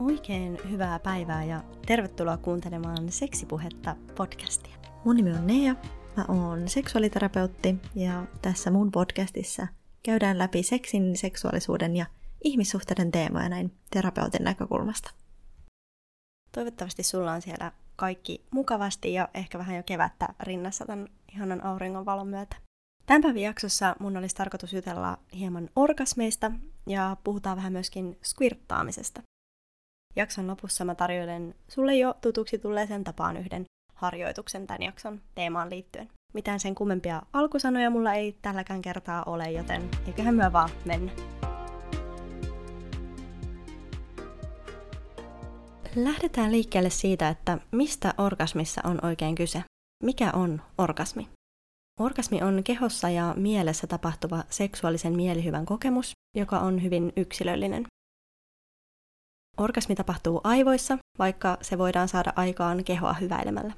Oikein hyvää päivää ja tervetuloa kuuntelemaan Seksipuhetta podcastia. Mun nimi on Nea, mä oon seksuaaliterapeutti ja tässä mun podcastissa käydään läpi seksin, seksuaalisuuden ja ihmissuhteiden teemoja näin terapeutin näkökulmasta. Toivottavasti sulla on siellä kaikki mukavasti ja ehkä vähän jo kevättä rinnassa tämän ihanan auringon valon myötä. Tämän päivän jaksossa mun olisi tarkoitus jutella hieman orgasmeista ja puhutaan vähän myöskin squirttaamisesta. Jakson lopussa mä tarjoilen sulle jo tutuksi tulleeseen tapaan yhden harjoituksen tämän jakson teemaan liittyen. Mitään sen kummempia alkusanoja mulla ei tälläkään kertaa ole, joten eiköhän myö vaan mennä. Lähdetään liikkeelle siitä, että mistä orgasmissa on oikein kyse. Mikä on orgasmi? Orgasmi on kehossa ja mielessä tapahtuva seksuaalisen mielihyvän kokemus, joka on hyvin yksilöllinen. Orgasmi tapahtuu aivoissa, vaikka se voidaan saada aikaan kehoa hyväilemällä.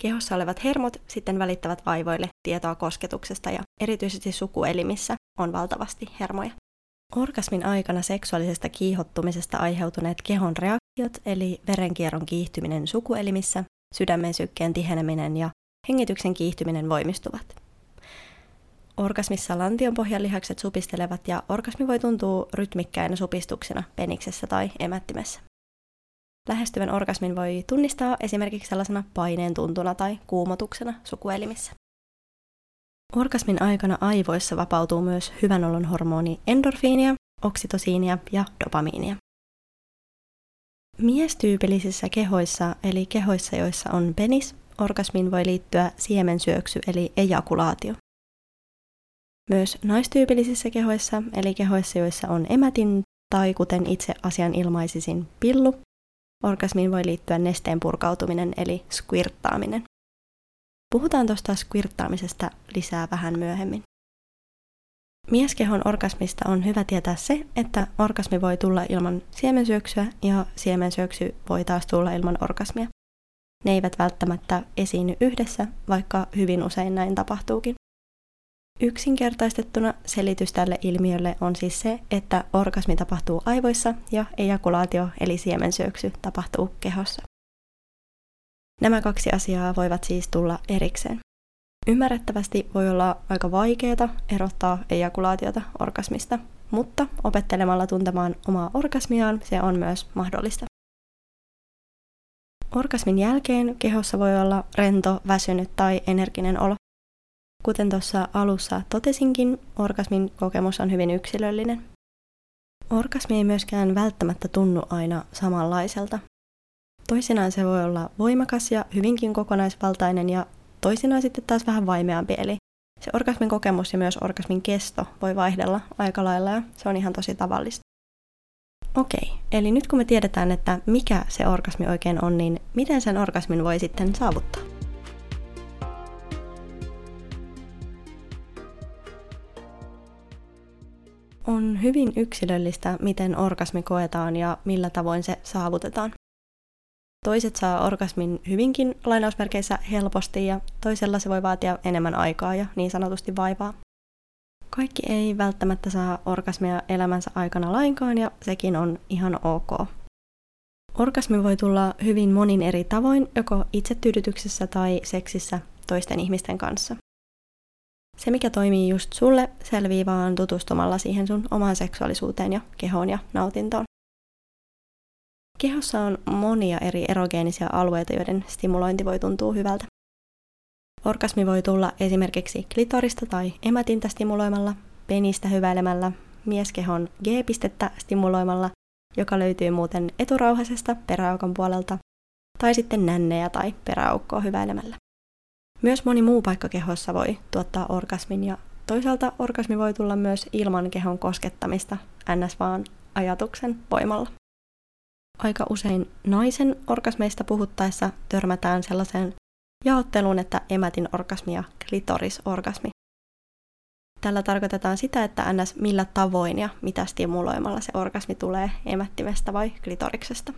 Kehossa olevat hermot sitten välittävät aivoille tietoa kosketuksesta ja erityisesti sukuelimissä on valtavasti hermoja. Orgasmin aikana seksuaalisesta kiihottumisesta aiheutuneet kehon reaktiot eli verenkierron kiihtyminen sukuelimissä, sydämen sykkeen tiheneminen ja hengityksen kiihtyminen voimistuvat. Orgasmissa lantion pohjalihakset supistelevat ja orgasmi voi tuntua rytmikkäinä supistuksena peniksessä tai emättimessä. Lähestyvän orgasmin voi tunnistaa esimerkiksi sellaisena paineen tuntuna tai kuumotuksena sukuelimissä. Orgasmin aikana aivoissa vapautuu myös hyvän olon hormoni endorfiinia, oksitosiinia ja dopamiinia. Miestyypillisissä kehoissa, eli kehoissa, joissa on penis, orgasmiin voi liittyä siemensyöksy eli ejakulaatio. Myös naistyypillisissä kehoissa, eli kehoissa, joissa on emätin tai kuten itse asian ilmaisisin pillu, orgasmiin voi liittyä nesteen purkautuminen eli squirttaaminen. Puhutaan tuosta squirttaamisesta lisää vähän myöhemmin. Mieskehon orgasmista on hyvä tietää se, että orgasmi voi tulla ilman siemensyöksyä ja siemensyöksy voi taas tulla ilman orgasmia. Ne eivät välttämättä esiinny yhdessä, vaikka hyvin usein näin tapahtuukin. Yksinkertaistettuna selitys tälle ilmiölle on siis se, että orgasmi tapahtuu aivoissa ja ejakulaatio eli siemensyöksy tapahtuu kehossa. Nämä kaksi asiaa voivat siis tulla erikseen. Ymmärrettävästi voi olla aika vaikeaa erottaa ejakulaatiota orgasmista, mutta opettelemalla tuntemaan omaa orgasmiaan se on myös mahdollista. Orgasmin jälkeen kehossa voi olla rento, väsynyt tai energinen olo. Kuten tuossa alussa totesinkin, orgasmin kokemus on hyvin yksilöllinen. Orgasmi ei myöskään välttämättä tunnu aina samanlaiselta. Toisinaan se voi olla voimakas ja hyvinkin kokonaisvaltainen ja toisinaan sitten taas vähän vaimeampi, eli se orgasmin kokemus ja myös orgasmin kesto voi vaihdella aika lailla ja se on ihan tosi tavallista. Okei, eli nyt kun me tiedetään, että mikä se orgasmi oikein on, niin miten sen orgasmin voi sitten saavuttaa? On hyvin yksilöllistä, miten orgasmi koetaan ja millä tavoin se saavutetaan. Toiset saa orgasmin hyvinkin lainausmerkeissä helposti ja toisella se voi vaatia enemmän aikaa ja niin sanotusti vaivaa. Kaikki ei välttämättä saa orgasmia elämänsä aikana lainkaan ja sekin on ihan ok. Orgasmi voi tulla hyvin monin eri tavoin, joko itsetyydytyksessä tai seksissä toisten ihmisten kanssa. Se, mikä toimii just sulle, selvii vaan tutustumalla siihen sun omaan seksuaalisuuteen ja kehoon ja nautintoon. Kehossa on monia eri erogeenisia alueita, joiden stimulointi voi tuntua hyvältä. Orgasmi voi tulla esimerkiksi klitorista tai emätintä stimuloimalla, penistä hyväilemällä, mieskehon G-pistettä stimuloimalla, joka löytyy muuten eturauhasesta peräaukon puolelta, tai sitten nännejä tai peräaukkoa hyväilemällä. Myös moni muu paikka kehossa voi tuottaa orgasmin ja toisaalta orgasmi voi tulla myös ilman kehon koskettamista, ns. vaan ajatuksen voimalla. Aika usein naisen orgasmeista puhuttaessa törmätään sellaiseen jaotteluun, että emätin orgasmi ja klitorisorgasmi. Tällä tarkoitetaan sitä, että ns. millä tavoin ja mitä stimuloimalla se orgasmi tulee emättimestä vai klitoriksesta.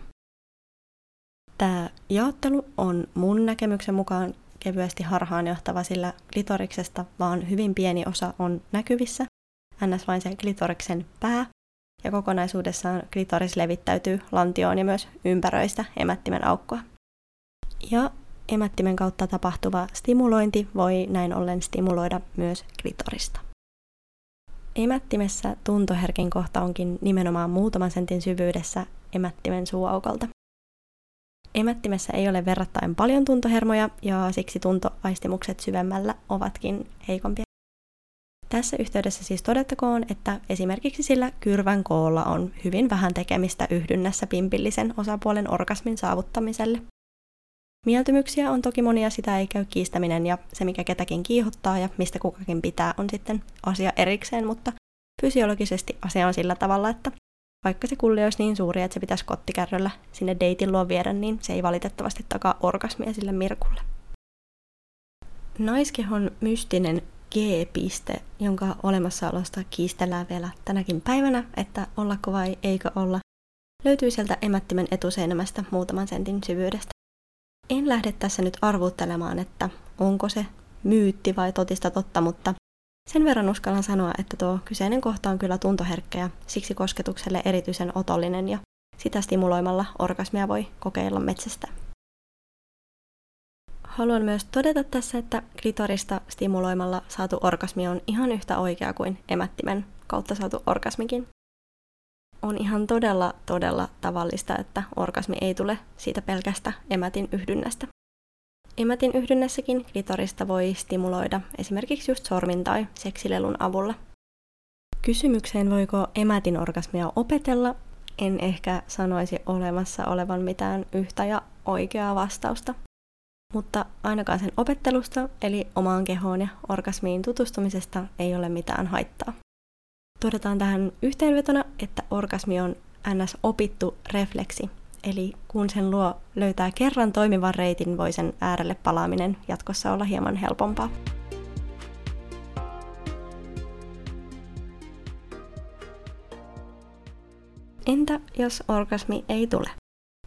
Tämä jaottelu on mun näkemyksen mukaan kevyesti harhaanjohtava, sillä klitoriksesta vaan hyvin pieni osa on näkyvissä, ns. vain se klitoriksen pää, ja kokonaisuudessaan klitoris levittäytyy lantioon ja myös ympäröistä emättimen aukkoa. Ja emättimen kautta tapahtuva stimulointi voi näin ollen stimuloida myös klitorista. Emättimessä tuntoherkin kohta onkin nimenomaan muutaman sentin syvyydessä emättimen suuaukolta. Emättimessä ei ole verrattain paljon tuntohermoja ja siksi tuntoaistimukset syvemmällä ovatkin heikompia. Tässä yhteydessä siis todettakoon, että esimerkiksi sillä kyrvän koolla on hyvin vähän tekemistä yhdynnässä pimpillisen osapuolen orgasmin saavuttamiselle. Mieltymyksiä on toki monia, sitä ei käy kiistäminen ja se mikä ketäkin kiihottaa ja mistä kukakin pitää on sitten asia erikseen, mutta fysiologisesti asia on sillä tavalla, että vaikka se kulli olisi niin suuri, että se pitäisi kottikärryllä sinne deitin luo viedä, niin se ei valitettavasti takaa orgasmia sille Mirkulle. Naiskehon mystinen G-piste, jonka olemassaolosta kiistellään vielä tänäkin päivänä, että ollako vai eikö olla, löytyy sieltä emättimen etuseinämästä muutaman sentin syvyydestä. En lähde tässä nyt arvuuttelemaan, että onko se myytti vai totista totta, mutta sen verran uskallan sanoa, että tuo kyseinen kohta on kyllä tuntoherkkä ja siksi kosketukselle erityisen otollinen ja sitä stimuloimalla orgasmia voi kokeilla metsästä. Haluan myös todeta tässä, että klitorista stimuloimalla saatu orgasmi on ihan yhtä oikea kuin emättimen kautta saatu orgasmikin. On ihan todella, todella tavallista, että orgasmi ei tule siitä pelkästä emätin yhdynnästä. Emätin yhdynnässäkin klitorista voi stimuloida esimerkiksi just sormin tai seksilelun avulla. Kysymykseen voiko emätin orgasmia opetella, en ehkä sanoisi olemassa olevan mitään yhtä ja oikeaa vastausta. Mutta ainakaan sen opettelusta, eli omaan kehoon ja orgasmiin tutustumisesta ei ole mitään haittaa. Todetaan tähän yhteenvetona, että orgasmi on ns. opittu refleksi, Eli kun sen luo löytää kerran toimivan reitin, voi sen äärelle palaaminen jatkossa olla hieman helpompaa. Entä jos orgasmi ei tule?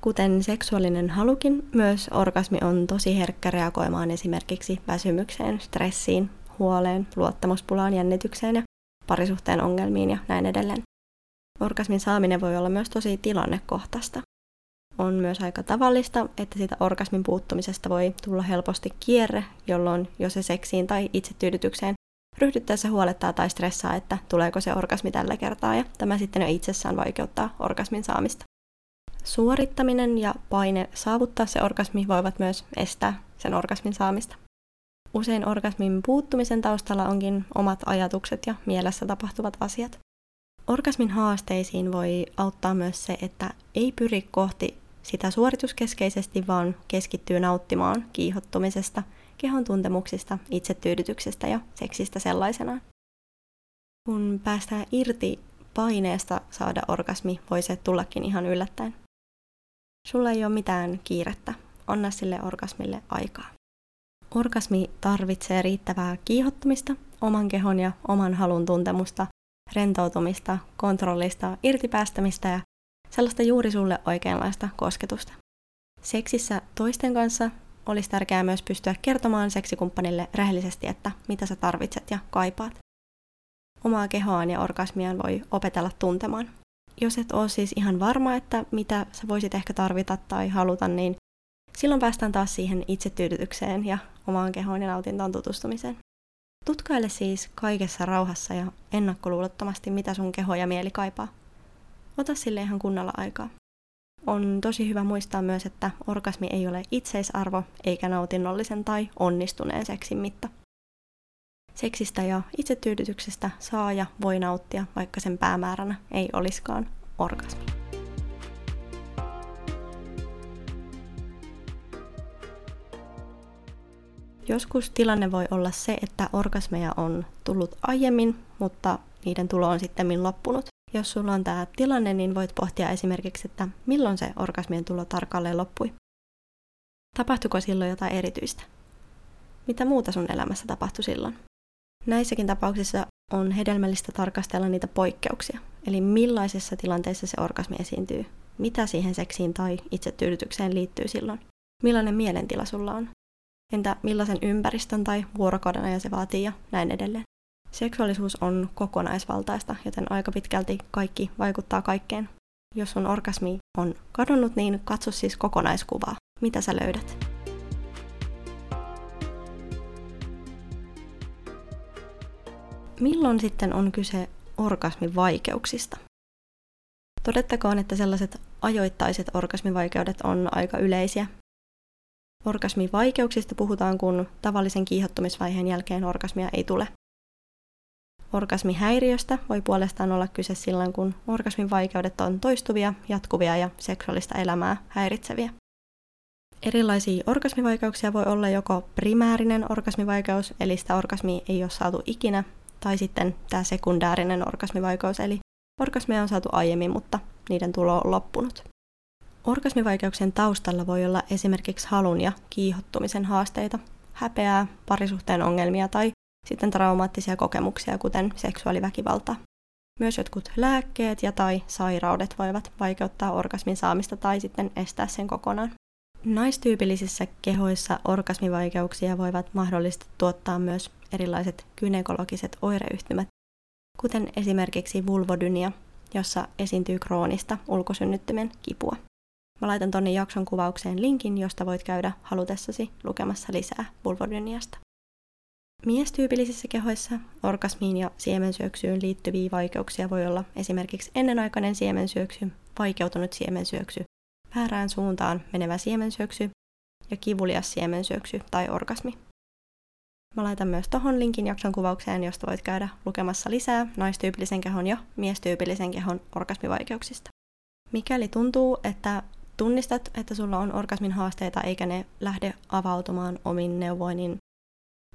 Kuten seksuaalinen halukin, myös orgasmi on tosi herkkä reagoimaan esimerkiksi väsymykseen, stressiin, huoleen, luottamuspulaan, jännitykseen ja parisuhteen ongelmiin ja näin edelleen. Orgasmin saaminen voi olla myös tosi tilannekohtaista on myös aika tavallista, että siitä orgasmin puuttumisesta voi tulla helposti kierre, jolloin jo se seksiin tai itsetyydytykseen ryhdyttäessä huolettaa tai stressaa, että tuleeko se orgasmi tällä kertaa, ja tämä sitten jo itsessään vaikeuttaa orgasmin saamista. Suorittaminen ja paine saavuttaa se orgasmi voivat myös estää sen orgasmin saamista. Usein orgasmin puuttumisen taustalla onkin omat ajatukset ja mielessä tapahtuvat asiat. Orgasmin haasteisiin voi auttaa myös se, että ei pyri kohti sitä suorituskeskeisesti, vaan keskittyy nauttimaan kiihottumisesta, kehon tuntemuksista, itsetyydytyksestä ja seksistä sellaisenaan. Kun päästään irti paineesta saada orgasmi, voi se tullakin ihan yllättäen. Sulla ei ole mitään kiirettä, anna sille orgasmille aikaa. Orgasmi tarvitsee riittävää kiihottumista, oman kehon ja oman halun tuntemusta, rentoutumista, kontrollista, irtipäästämistä ja sellaista juuri sulle oikeanlaista kosketusta. Seksissä toisten kanssa olisi tärkeää myös pystyä kertomaan seksikumppanille rehellisesti, että mitä sä tarvitset ja kaipaat. Omaa kehoaan ja orgasmiaan voi opetella tuntemaan. Jos et ole siis ihan varma, että mitä sä voisit ehkä tarvita tai haluta, niin silloin päästään taas siihen itsetyydytykseen ja omaan kehoon ja nautintoon tutustumiseen. Tutkaile siis kaikessa rauhassa ja ennakkoluulottomasti, mitä sun keho ja mieli kaipaa. Ota sille ihan kunnolla aikaa. On tosi hyvä muistaa myös, että orgasmi ei ole itseisarvo eikä nautinnollisen tai onnistuneen seksin mitta. Seksistä ja itsetyydytyksestä saa ja voi nauttia, vaikka sen päämääränä ei olisikaan orgasmi. Joskus tilanne voi olla se, että orgasmeja on tullut aiemmin, mutta niiden tulo on sitten loppunut. Jos sulla on tämä tilanne, niin voit pohtia esimerkiksi, että milloin se orgasmien tulo tarkalleen loppui. Tapahtuiko silloin jotain erityistä? Mitä muuta sun elämässä tapahtui silloin? Näissäkin tapauksissa on hedelmällistä tarkastella niitä poikkeuksia, eli millaisessa tilanteessa se orgasmi esiintyy, mitä siihen seksiin tai itsetyydytykseen liittyy silloin, millainen mielentila sulla on, entä millaisen ympäristön tai vuorokauden ajan se vaatii ja näin edelleen. Seksuaalisuus on kokonaisvaltaista, joten aika pitkälti kaikki vaikuttaa kaikkeen. Jos sun orgasmi on kadonnut, niin katso siis kokonaiskuvaa. Mitä sä löydät? Milloin sitten on kyse orgasmin vaikeuksista? Todettakoon, että sellaiset ajoittaiset orgasmivaikeudet on aika yleisiä. Orgasmivaikeuksista puhutaan, kun tavallisen kiihottumisvaiheen jälkeen orgasmia ei tule. Orgasmihäiriöstä voi puolestaan olla kyse silloin, kun orgasmin vaikeudet on toistuvia, jatkuvia ja seksuaalista elämää häiritseviä. Erilaisia orgasmivaikeuksia voi olla joko primäärinen orgasmivaikeus, eli sitä orgasmia ei ole saatu ikinä, tai sitten tämä sekundäärinen orgasmivaikeus, eli orgasmia on saatu aiemmin, mutta niiden tulo on loppunut. Orgasmivaikeuksien taustalla voi olla esimerkiksi halun ja kiihottumisen haasteita, häpeää, parisuhteen ongelmia tai sitten traumaattisia kokemuksia, kuten seksuaaliväkivaltaa. Myös jotkut lääkkeet ja tai sairaudet voivat vaikeuttaa orgasmin saamista tai sitten estää sen kokonaan. Naistyypillisissä kehoissa orgasmivaikeuksia voivat mahdollisesti tuottaa myös erilaiset gynekologiset oireyhtymät, kuten esimerkiksi vulvodynia, jossa esiintyy kroonista ulkosynnyttimen kipua. Mä laitan tonne jakson kuvaukseen linkin, josta voit käydä halutessasi lukemassa lisää vulvodyniasta. Miestyypillisissä kehoissa orgasmiin ja siemensyöksyyn liittyviä vaikeuksia voi olla esimerkiksi ennenaikainen siemensyöksy, vaikeutunut siemensyöksy, väärään suuntaan menevä siemensyöksy ja kivulias siemensyöksy tai orgasmi. Mä laitan myös tohon linkin jakson kuvaukseen, josta voit käydä lukemassa lisää naistyypillisen kehon ja miestyypillisen kehon orgasmivaikeuksista. Mikäli tuntuu, että tunnistat, että sulla on orgasmin haasteita eikä ne lähde avautumaan omin neuvoin, niin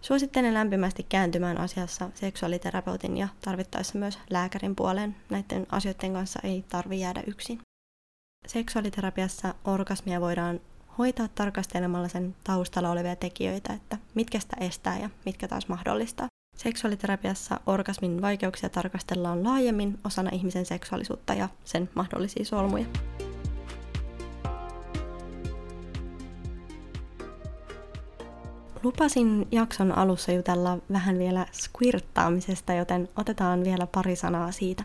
Suosittelen lämpimästi kääntymään asiassa seksuaaliterapeutin ja tarvittaessa myös lääkärin puoleen. Näiden asioiden kanssa ei tarvi jäädä yksin. Seksuaaliterapiassa orgasmia voidaan hoitaa tarkastelemalla sen taustalla olevia tekijöitä, että mitkä sitä estää ja mitkä taas mahdollistaa. Seksuaaliterapiassa orgasmin vaikeuksia tarkastellaan laajemmin osana ihmisen seksuaalisuutta ja sen mahdollisia solmuja. Lupasin jakson alussa jutella vähän vielä squirttaamisesta, joten otetaan vielä pari sanaa siitä.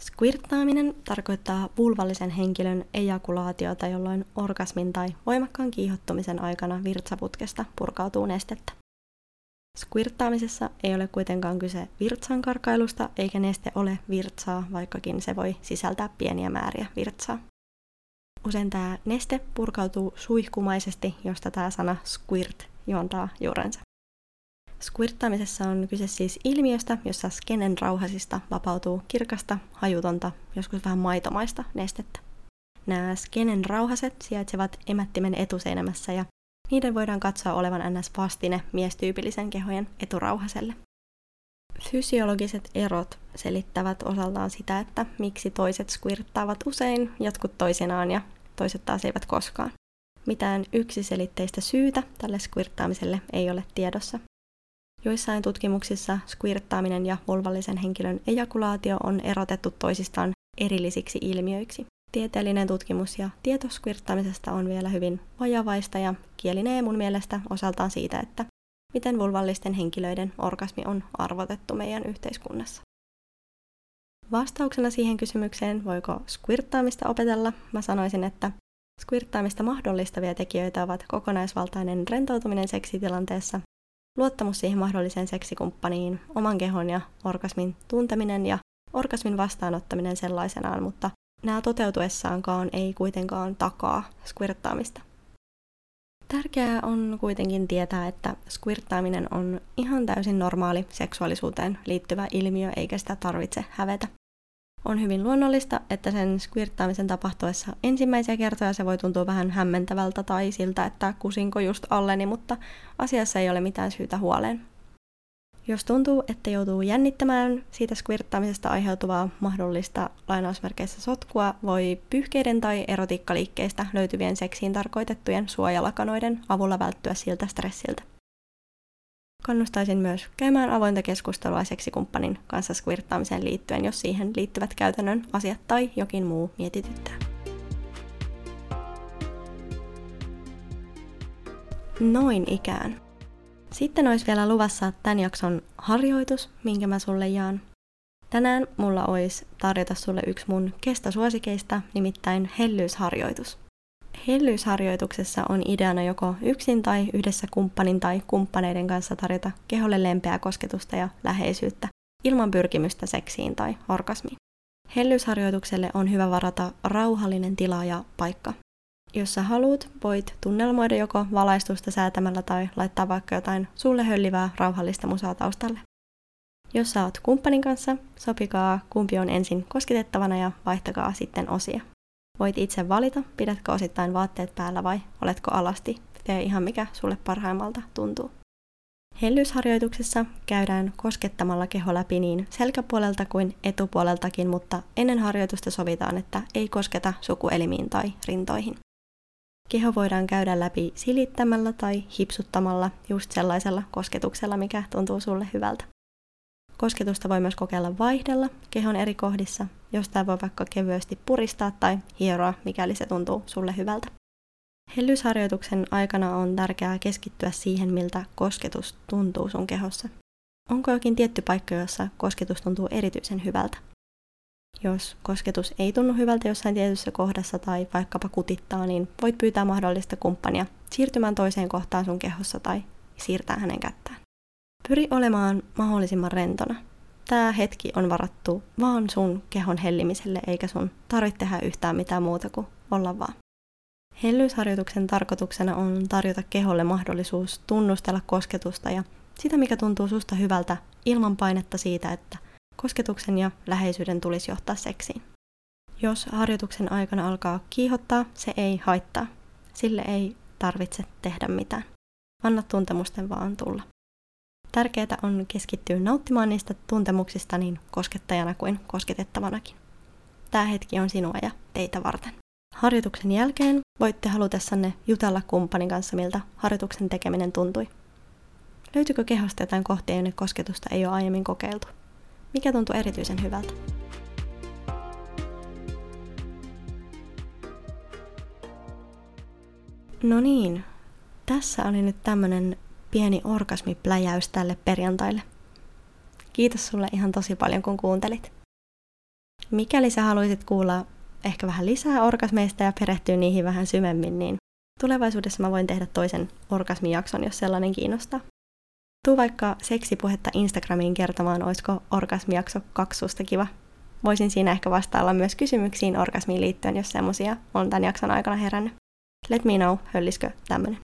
Squirttaaminen tarkoittaa vulvallisen henkilön ejakulaatiota, jolloin orgasmin tai voimakkaan kiihottumisen aikana virtsaputkesta purkautuu nestettä. Squirttaamisessa ei ole kuitenkaan kyse virtsan karkailusta, eikä neste ole virtsaa, vaikkakin se voi sisältää pieniä määriä virtsaa. Usein tämä neste purkautuu suihkumaisesti, josta tämä sana squirt juontaa juurensa. Squirttaamisessa on kyse siis ilmiöstä, jossa skenen rauhasista vapautuu kirkasta, hajutonta, joskus vähän maitomaista nestettä. Nämä skenen rauhaset sijaitsevat emättimen etuseinämässä ja niiden voidaan katsoa olevan ns. vastine miestyypillisen kehojen eturauhaselle. Fysiologiset erot selittävät osaltaan sitä, että miksi toiset squirttaavat usein, jotkut toisinaan ja toiset taas eivät koskaan. Mitään yksiselitteistä syytä tälle squirttaamiselle ei ole tiedossa. Joissain tutkimuksissa squirttaaminen ja vulvallisen henkilön ejakulaatio on erotettu toisistaan erillisiksi ilmiöiksi. Tieteellinen tutkimus ja tieto on vielä hyvin vajavaista ja kielinee mun mielestä osaltaan siitä, että miten vulvallisten henkilöiden orgasmi on arvotettu meidän yhteiskunnassa. Vastauksena siihen kysymykseen, voiko squirttaamista opetella, mä sanoisin, että Squirttaamista mahdollistavia tekijöitä ovat kokonaisvaltainen rentoutuminen seksitilanteessa, luottamus siihen mahdolliseen seksikumppaniin, oman kehon ja orgasmin tunteminen ja orgasmin vastaanottaminen sellaisenaan, mutta nämä toteutuessaankaan ei kuitenkaan takaa squirttaamista. Tärkeää on kuitenkin tietää, että squirttaaminen on ihan täysin normaali seksuaalisuuteen liittyvä ilmiö, eikä sitä tarvitse hävetä. On hyvin luonnollista, että sen squirttaamisen tapahtuessa ensimmäisiä kertoja se voi tuntua vähän hämmentävältä tai siltä, että kusinko just alleni, mutta asiassa ei ole mitään syytä huoleen. Jos tuntuu, että joutuu jännittämään siitä squirttaamisesta aiheutuvaa mahdollista lainausmerkeissä sotkua, voi pyyhkeiden tai erotiikkaliikkeistä löytyvien seksiin tarkoitettujen suojalakanoiden avulla välttyä siltä stressiltä. Kannustaisin myös käymään avointa keskustelua seksikumppanin kanssa squirttaamiseen liittyen, jos siihen liittyvät käytännön asiat tai jokin muu mietityttää. Noin ikään. Sitten olisi vielä luvassa tämän jakson harjoitus, minkä mä sulle jaan. Tänään mulla olisi tarjota sulle yksi mun kestosuosikeista, nimittäin hellyysharjoitus. Hellyysharjoituksessa on ideana joko yksin tai yhdessä kumppanin tai kumppaneiden kanssa tarjota keholle lempeää kosketusta ja läheisyyttä, ilman pyrkimystä seksiin tai orgasmiin. Hellyysharjoitukselle on hyvä varata rauhallinen tila ja paikka. Jos sä haluat, voit tunnelmoida joko valaistusta säätämällä tai laittaa vaikka jotain sulle höllivää rauhallista musaa taustalle. Jos sä oot kumppanin kanssa, sopikaa kumpi on ensin kosketettavana ja vaihtakaa sitten osia. Voit itse valita, pidätkö osittain vaatteet päällä vai oletko alasti. Tee ihan mikä sulle parhaimmalta tuntuu. Hellysharjoituksessa käydään koskettamalla keho läpi niin selkäpuolelta kuin etupuoleltakin, mutta ennen harjoitusta sovitaan, että ei kosketa sukuelimiin tai rintoihin. Keho voidaan käydä läpi silittämällä tai hipsuttamalla just sellaisella kosketuksella, mikä tuntuu sulle hyvältä. Kosketusta voi myös kokeilla vaihdella kehon eri kohdissa, josta voi vaikka kevyesti puristaa tai hieroa, mikäli se tuntuu sulle hyvältä. Hellysharjoituksen aikana on tärkeää keskittyä siihen, miltä kosketus tuntuu sun kehossa. Onko jokin tietty paikka, jossa kosketus tuntuu erityisen hyvältä? Jos kosketus ei tunnu hyvältä jossain tietyssä kohdassa tai vaikkapa kutittaa, niin voit pyytää mahdollista kumppania siirtymään toiseen kohtaan sun kehossa tai siirtää hänen kättään. Pyri olemaan mahdollisimman rentona. Tämä hetki on varattu vaan sun kehon hellimiselle, eikä sun tarvitse tehdä yhtään mitään muuta kuin olla vaan. Hellyysharjoituksen tarkoituksena on tarjota keholle mahdollisuus tunnustella kosketusta ja sitä, mikä tuntuu susta hyvältä, ilman painetta siitä, että kosketuksen ja läheisyyden tulisi johtaa seksiin. Jos harjoituksen aikana alkaa kiihottaa, se ei haittaa. Sille ei tarvitse tehdä mitään. Anna tuntemusten vaan tulla. Tärkeää on keskittyä nauttimaan niistä tuntemuksista niin koskettajana kuin kosketettavanakin. Tämä hetki on sinua ja teitä varten. Harjoituksen jälkeen voitte halutessanne jutella kumppanin kanssa, miltä harjoituksen tekeminen tuntui. Löytyykö kehosta jotain kohtia, jonne kosketusta ei ole aiemmin kokeiltu? Mikä tuntuu erityisen hyvältä? No niin, tässä oli nyt tämmönen pieni orgasmipläjäys tälle perjantaille. Kiitos sulle ihan tosi paljon, kun kuuntelit. Mikäli sä haluaisit kuulla ehkä vähän lisää orgasmeista ja perehtyä niihin vähän syvemmin, niin tulevaisuudessa mä voin tehdä toisen orgasmijakson, jos sellainen kiinnostaa. Tuu vaikka seksipuhetta Instagramiin kertomaan, olisiko orgasmijakso kaksusta kiva. Voisin siinä ehkä vastailla myös kysymyksiin orgasmiin liittyen, jos semmosia on tämän jakson aikana herännyt. Let me know, hölliskö tämmönen.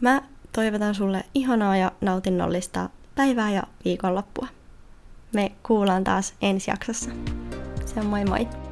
Mä toivotan sulle ihanaa ja nautinnollista päivää ja viikonloppua. Me kuullaan taas ensi jaksossa. Se on moi moi!